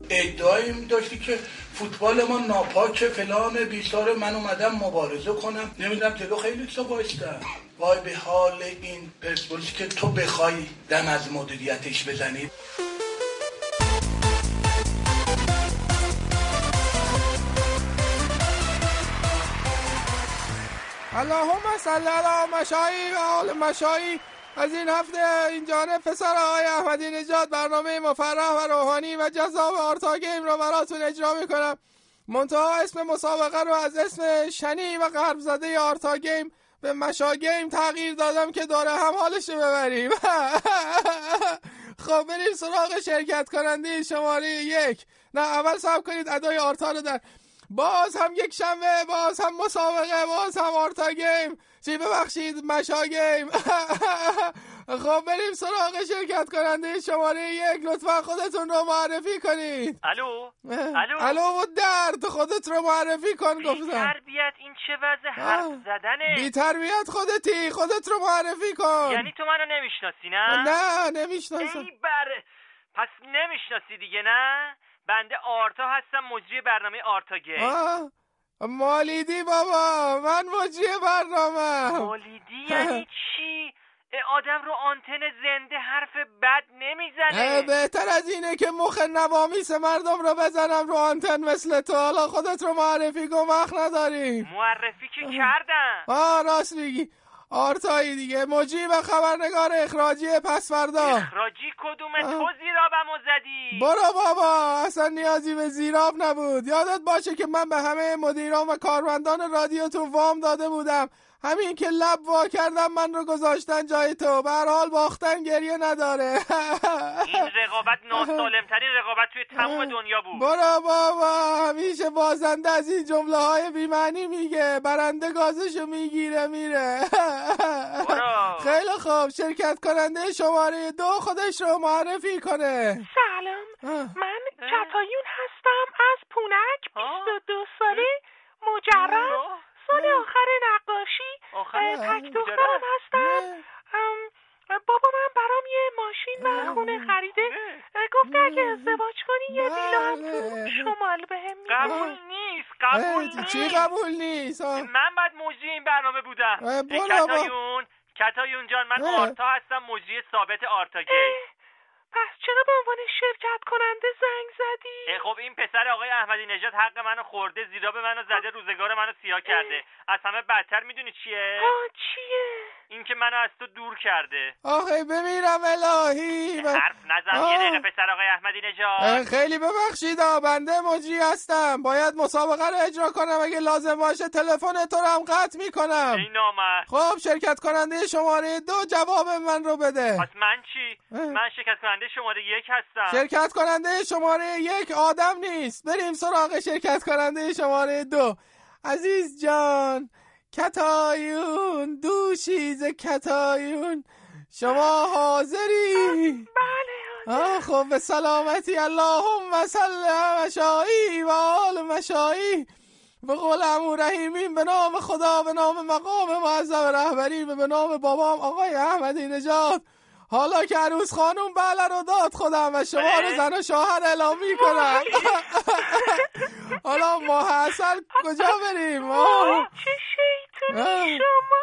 ادعایی داشتی که فوتبال ما ناپاکه فلان بیسار من اومدم مبارزه کنم. نمی‌دونم جلو خیلی تا بایستم وای به حال این پرسپولیس که تو بخوای دم از مدیریتش بزنی. اللهم صل علی مشایی و آل مشایی از این هفته این جانب پسر آقای احمدی نژاد برنامه مفرح و روحانی و جذاب آرتا game رو براتون اجرا می‌کنم. منتها اسم مسابقه رو از اسم شنیع و غرب زده آرتا game به مشا game تغییر دادم که دور هم حالش رو ببریم. خب بریم سراغ شرکت کننده شماره یک. نه اول صبر کنید ادای آرتا رو در باز هم یک شنبه باز هم مسابقه باز هم آرتا game. چی ببخشید؟ مشا game خب بریم سراغ شرکت کننده شماره یک. لطفا خودتون رو معرفی کنید. الو؟ الو؟ الو و درد خودت رو معرفی کن گفتم. تربیت این چه وضع حرف زدنه؟ بی تربیت خودتی خودت رو معرفی کن. یعنی تو منو نمی‌شناسی نه؟ نه نمی‌شناسم. ای بر پس نمی‌شناسی دیگه نه؟ بنده آرتا هستم مجری برنامه آرتا game مالیدی بابا من مجری برنامه؟ مالیدی یعنی چی؟ آدم رو آنتن زنده حرف بد نمی‌زنه. بهتر از اینه که مخ نوامیس مردم رو بزنم رو آنتن مثل تو. حالا خودت رو معرفی کن وقت نداریم معرفی که کردم. آه راست میگی. آرتایی دیگه مجیب خبرنگار اخراجی پس فردا. اخراجی کدومه تو زیرابمو زدی؟ برو بابا اصلا نیازی به زیراب نبود. یادت باشه که من به همه مدیران و کارمندان رادیوتون وام داده بودم. همین که لب وا کردم من رو گذاشتن جای تو. به هر حال باختن گریه نداره. این رقابت ناسالمترین رقابت توی تمام دنیا بود. برو بابا همیشه بازنده از این جمله های بیمعنی میگه. برنده گازشو می‌گیره میره. خیلی خوب. شرکت کننده شماره دو خودش رو معرفی کنه. سلام. من کتایون هستم. از پونک 22 ساله مجرد. سال آخر نقاشی تک دخترم هستم. بابا من برام یه ماشین و خونه خریده. گفته اگه ازدواج کنی یه ویلا هم تو شمال بهم میده قبول نیست. قبول نیست. چی قبول نیست. من بعد مجری این برنامه بودم. کتایون. کتایون جان من. آرتا هستم مجری ثابت آرتا Game. پس چرا به عنوان شرکت کننده زنگ زدی؟ خب این پسر آقای احمدی نژاد حق منو خورده زیرآب منو زده روزگار منو سیاه کرده. از همه بدتر می‌دونی چیه؟ آه چیه؟ اینکه منو از تو دور کرده. آخه بمیرم الهی. من- حرف نزن آه. یه دقیقه پسر آقای احمدی نژاد. خیلی ببخشید بنده مجری هستم. باید مسابقه رو اجرا کنم. اگه لازم باشه تلفن تو رو هم قطع می‌کنم. ای نامرد خب شرکت کننده شماره دو جواب من رو بده. پس من چی؟ اه. من شرکت کننده شماره یک هستم. شرکت کننده شماره یک آدم نیست. بریم سراغ شرکت کننده شماره دو. عزیز جان کتایون دوشیز کتایون شما حاضری؟ بله آه خب به سلامتی. اللهم صل مشایی و آل مشایی به قول امو رحیمین به نام خدا به نام مقام معظم رهبری و به نام بابام آقای احمدی نژاد. حالا که عروس خانوم بله رو داد خودم و شما رو زن و شوهر اعلام می‌کنم. حالا ماه عسل کجا بریم. چه شیطونی. شما.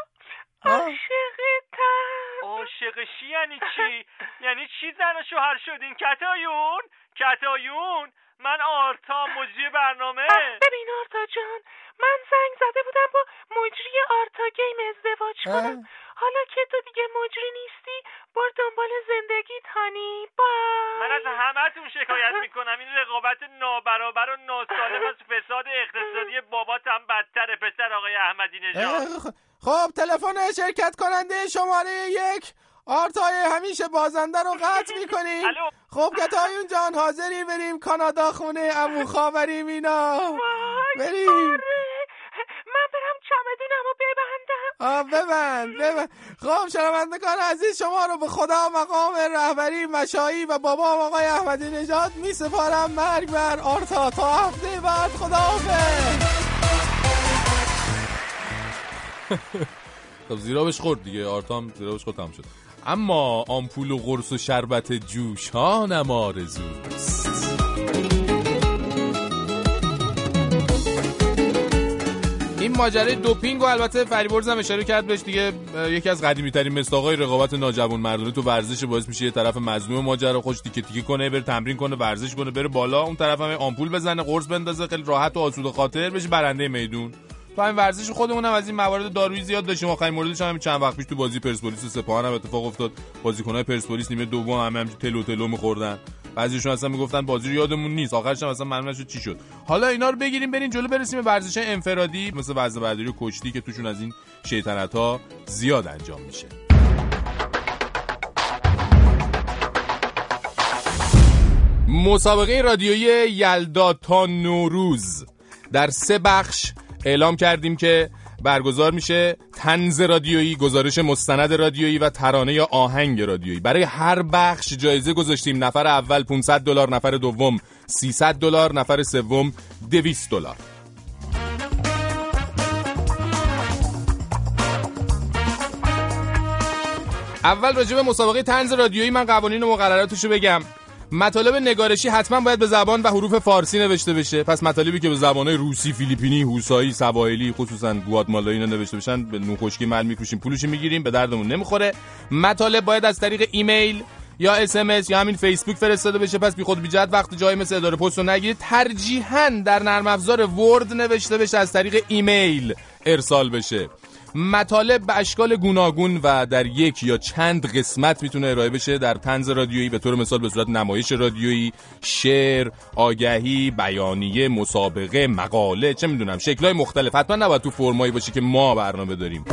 عاشقتم. عاشقشی یعنی چی؟ یعنی چی زن و شوهر شدین؟ کتایون؟ کتایون؟ من آرتا مجری برنامه. ببین آرتا جان من زنگ زده بودم با مجری آرتا Game ازدواج کنم. حالا که تو دیگه مجری نیستی بر دنبال زندگیت هانی با. من از همهتون شکایت می‌کنم. این رقابت نابرابر و ناسالم از فساد اقتصادی بابات هم بدتره پسر آقای احمدی نژاد. اه، خب تلفن شرکت کننده شماره یک. آرتای همیشه بازنده رو قطع می‌کنیم. الو. خب کتایون جان حاضری؟ بریم کانادا خونه امو خاوری مینا. بریم. من برم چمدونم رو ببندم. آه ببند ببند. خب شنوندگان عزیز شما رو به خدا مقام رهبری مشایی و بابا آقای احمدی نژاد می سپارم مرگ بر آرتا. تا هفته بعد خدا خب زیرابش خورد دیگه. آرتام زیرابش خورد تمام شد. اما آمپول و قرص و شربت جوشانم آرزوست این ماجرای دوپینگ و البته فریبرز هم اشاره کرد بهش دیگه یکی از قدیمی ترین مصداقای رقابت ناجوان مردانه تو ورزش باعث میشه یه طرف مظلوم ماجرا خوش تیکه تیکه کنه بره تمرین کنه ورزش کنه بره بالا اون طرف هم آمپول بزنه قرص بندازه خیلی راحت و آسوده خاطر بشه برنده میدون. همین ورزش خودمون هم از این موارد دارویی زیاد داشتیم. آخرین موردش هم چند وقت پیش تو بازی پرسپولیس و سپاهان هم اتفاق افتاد. بازیکن‌های پرسپولیس نیمه دوم همه هم تلو تلو می‌خوردن. بعضیشون اصلا می‌گفتن بازی رو یادمون نیست. آخرش هم اصلا معلوم نشد چی شد. حالا اینا رو بگیریم بریم جلو برسیم به ورزش انفرادی. مثل وزنه برداری و کشتی که توشون از این شیطنت ها زیاد انجام میشه. مسابقه رادیویی یلدا تا نوروز. در سه بخش اعلام کردیم که برگزار میشه تنز رادیویی گزارش مستند رادیویی و ترانه یا آهنگ رادیویی. برای هر بخش جایزه گذاشتیم. نفر اول 500 دلار نفر دوم 300 دلار نفر سوم 200 دلار. اول راجع به مسابقه تنز رادیویی من قوانین و مقرراتشو بگم. مطالب نگارشی حتما باید به زبان و حروف فارسی نوشته بشه. پس مطالبی که به زبانهای روسی، فیلیپینی، هوسایی، سواحلی خصوصا گواتمالایی اینا نوشته بشن به نون خشکی مل میفروشیم پولش می‌گیریم به دردمون نمی‌خوره. مطالب باید از طریق ایمیل یا اس یا همین فیسبوک فرستاده بشه. پس بی خود بی جهت وقت جایی مثل اداره پست رو نگیرید. ترجیحاً در نرم افزار Word نوشته بشه از طریق ایمیل ارسال بشه. مطالب به اشکال گوناگون و در یک یا چند قسمت می‌تونه ارائه بشه در طنز رادیویی به طور مثال به صورت نمایش رادیویی شعر آگهی بیانیه مسابقه مقاله چه می‌دونم شکلهای مختلف. حتما نباید تو فرم‌هایی باشه که ما برنامه داریم.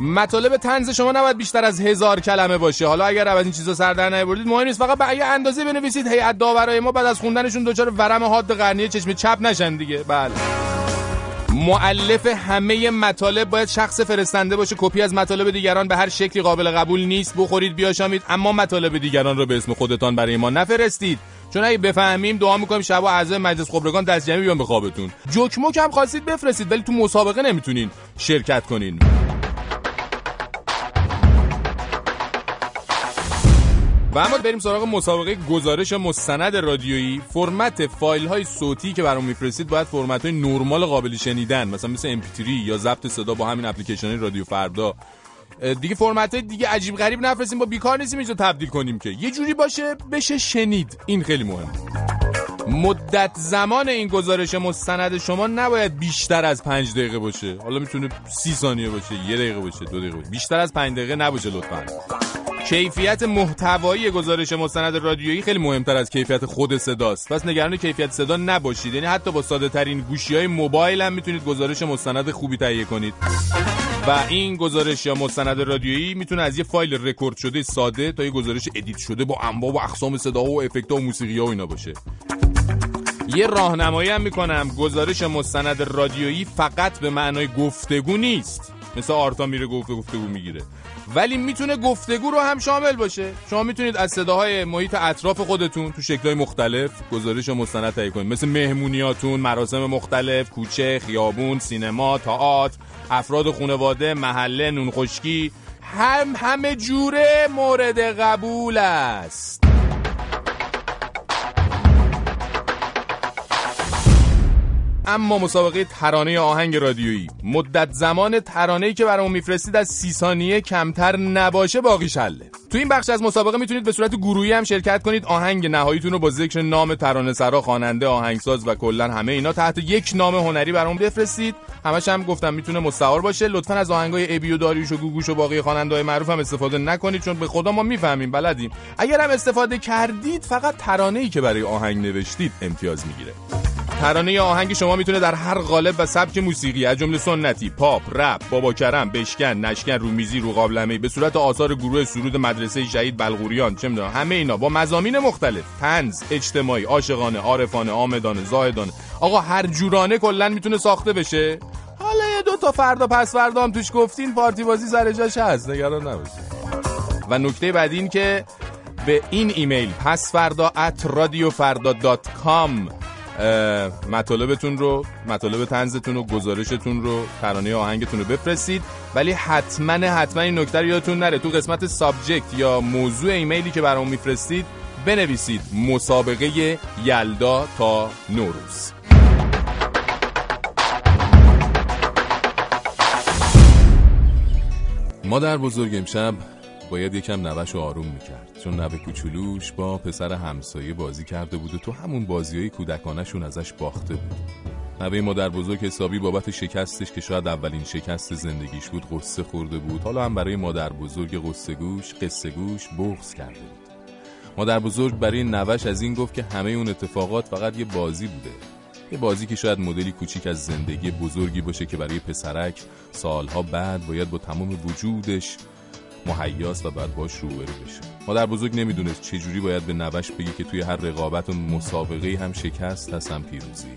مطالب تنز شما نباید بیشتر از هزار کلمه باشه. حالا اگر از این چیزا سر در نیاوردید مهم نیست. فقط به یه اندازه بنویسید هیئت داورای ما بعد از خوندنشون دچار ورم حاد قرنیه چشم چپ نشن دیگه. بله. معلف همه مطالب باید شخص فرستنده باشه. کپی از مطالب دیگران به هر شکلی قابل قبول نیست. بخورید بیاشامید. اما مطالب دیگران رو به اسم خودتان برای ما نفرستید. چون اگه بفهمیم دعا می‌کنیم شب و اعضای مجلس خبرگان دست جمعی بیان به خوابتون. جوکموک هم خواستید بفرستید ولی تو مسابقه نمی‌تونین شرکت کنین. و اما بریم سراغ مسابقه گزارش مستند رادیویی. فرمت فایل های صوتی که برام میفرستید باید فرمت های نرمال قابل شنیدن. مثلا مثل MP3 یا ضبط صدا با همین اپلیکیشن رادیو فردا. دیگه فرمت های دیگه عجیب غریب نفرستیم با بیکار نیستیم اینجا تبدیل کنیم که. یه جوری باشه بشه شنید. این خیلی مهم مدت زمان این گزارش مستند شما نباید بیشتر از پنج دقیقه باشه. حالا می‌تونه سی ثانیه باشه یه دقیقه باشه دو دقیقه باشه. بیشتر از پنج دقیقه نباشه لطفا. کیفیت محتوایی گزارش مستند رادیویی خیلی مهمتر از کیفیت خود صداست. پس نگران کیفیت صدا نباشید. یعنی حتی با ساده ترین گوشی های موبایل هم می‌تونید گزارش مستند خوبی تهیه کنید. و این گزارش یا مستند رادیویی می‌تونه از یه فایل رکورد شده ساده تا یه گزارش edit شده با انواع و اقسام صدا و افکت و موسیقی ها و اینا باشه. یه راهنمایی هم می‌کنم. گزارش مستند رادیویی فقط به معنای گفتگو نیست. مثل آرتا میره گفته گفتگو می‌گیره. ولی می‌تونه گفتگو رو هم شامل باشه. شما می‌تونید از صداهای محیط اطراف خودتون تو شکلهای مختلف گزارش مستند تهیه کنید. مثل مهمونیاتون مراسم مختلف کوچه خیابون سینما تئاتر افراد خانواده محله نون خشکی هم همه جوره مورد قبول است. اما مسابقه ترانه آهنگ رادیویی. مدت زمان ترانه‌ای که برامون میفرستید از سی ثانیه کمتر نباشه باقی شله. تو این بخش از مسابقه می‌تونید به صورت گروهی هم شرکت کنید. آهنگ نهاییتون رو با ذکر نام ترانه سرا خواننده آهنگساز و کلا همه اینا تحت یک نام هنری برامون بفرستید. همش هم گفتم می‌تونه مستعار باشه. لطفا از آهنگای ابی و داریوش و گوگوش و باقی خواننده‌های معروف هم استفاده نکنید چون به خدا ما می‌فهمیم بلدیم. اگر هم استفاده کردید فقط ترانه‌ای که برای آهنگ نوشتید امتیاز می‌گیره. ترانه آهنگ شما می‌تونه در هر قالب و سبک موسیقی از جمله سنتی، پاپ، رپ، بابا کرم، بشکن، نشکن، رومیزی، رو قابلمه به صورت آثار گروه سرود مدرسه شهید بلغوریان چه می‌دونم همه اینا با مزامین مختلف، طنز، اجتماعی، عاشقانه، عارفانه، آمدانه، زاهدانه آقا هر جورانه کلا می‌تونه ساخته بشه. حالا یه دو تا فردا پس فردا هم توش گفتین پارتی بازی سر جاش هست نگران نباشید. و نکته بعدی این که به این ایمیل پس فردا مطالبتون رو مطالب طنزتون و گزارشتون رو ترانه آهنگتون رو بفرستید. ولی حتما حتما این نکته یادتون نره. تو قسمت subject یا موضوع ایمیلی که برام میفرستید بنویسید مسابقه یلدا تا نوروز. مادر بزرگ امشب باید یکم نوش رو آروم می‌کرد. چون نوه کوچولوش با پسر همسایه بازی کرده بود و تو همون بازی های کودکانشون ازش باخته بود. نوه مادر بزرگ حسابی بابت شکستش که شاید اولین شکست زندگیش بود قصه خورده بود. حالا هم برای مادر بزرگ قصه گوش قصه گوش بغض کرده بود. مادر بزرگ برای نوش از این گفت که همه اون اتفاقات فقط یه بازی بوده. یه بازی که شاید مدلی کوچیک از زندگی بزرگی باشه که برای پسرک سالها بعد باید با تمام وجودش مهیاس و بعد باش روبرو بشه. مادر بزرگ نمی‌دونست چجوری باید به نوش بگی که توی هر رقابت و مسابقه هم شکست هست هم پیروزی.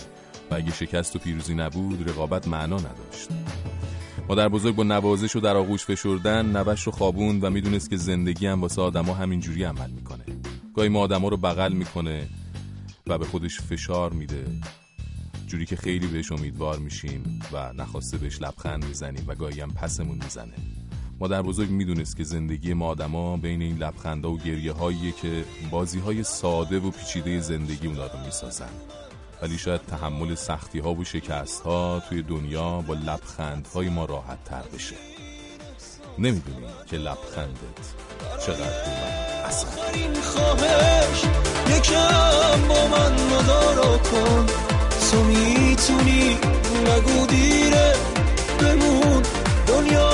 و اگه شکست و پیروزی نبود رقابت معنا نداشت. مادر بزرگ با نوازش و در آغوش فشردن نوش رو خوابوند و می‌دونست که زندگی هم واسه آدما همینجوری عمل می‌کنه. گاهی ما آدما رو بغل می‌کنه و به خودش فشار میده. جوری که خیلی بهش امیدوار میشیم و نخواسته بهش لبخند می‌زنیم و گاهی هم پسمون می‌زنه. مادر بزرگ می‌دونست که زندگی ما آدما بین این لبخندها و گریه هاییه که بازی های ساده و پیچیده زندگی اونا رو می‌سازن. ولی شاید تحمل سختی ها و شکست ها توی دنیا با لبخند های ما راحت تر بشه. نمی‌دونی که لبخندت چقدر اثر آخرین خواهش یکم با من مدارا کن. تو می‌تونی نگو دیره بمون. دنیا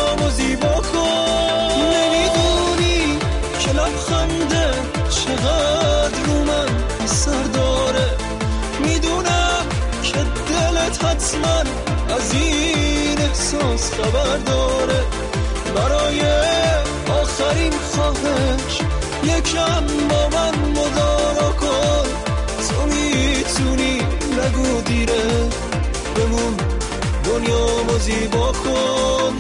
چقدر رو من اثر داره. می‌دونم که دلت حتما از این احساس خبر داره. برای آخرین خواهش یکم با من مدارا کن. تو می‌تونی نگو دیره. بمون دنیا زیبا کن.